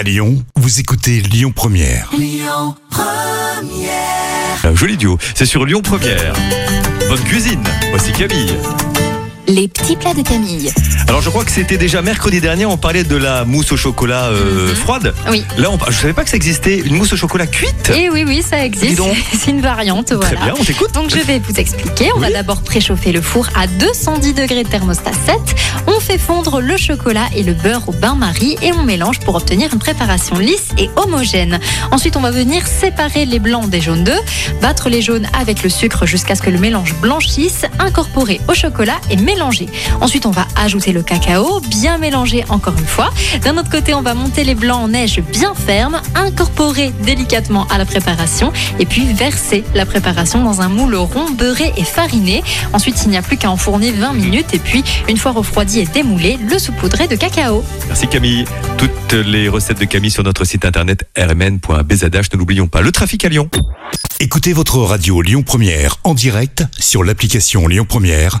À Lyon, vous écoutez Lyon Première. Un joli duo. C'est sur Lyon Première. Bonne cuisine. Voici Camille. Les petits plats de Camille. Alors je crois que c'était déjà mercredi dernier, on parlait de la mousse au chocolat euh, froide. Oui. Là, on, je savais pas que ça existait, une mousse au chocolat cuite. Et oui, oui, ça existe. C'est une variante, voilà. Très bien, on t'écoute. Donc je vais vous expliquer. On va d'abord préchauffer le four à 210 degrés thermostat 7. On fait fondre le chocolat et le beurre au bain-marie et on mélange pour obtenir une préparation lisse et homogène. Ensuite, on va venir séparer les blancs des jaunes d'œufs, battre les jaunes avec le sucre jusqu'à ce que le mélange blanchisse, incorporer au chocolat et mélanger. Ensuite, on va ajouter le cacao, bien mélanger encore une fois. D'un autre côté, on va monter les blancs en neige bien ferme, incorporer délicatement à la préparation et puis verser la préparation dans un moule rond beurré et fariné. Ensuite, il n'y a plus qu'à enfourner 20 minutes et puis, une fois refroidi et démoulé, le saupoudrer de cacao. Merci Camille. Toutes les recettes de Camille sur notre site internet rmn.bzh. Ne l'oublions pas. Le trafic à Lyon. Écoutez votre radio Lyon Première en direct sur l'application Lyon Première,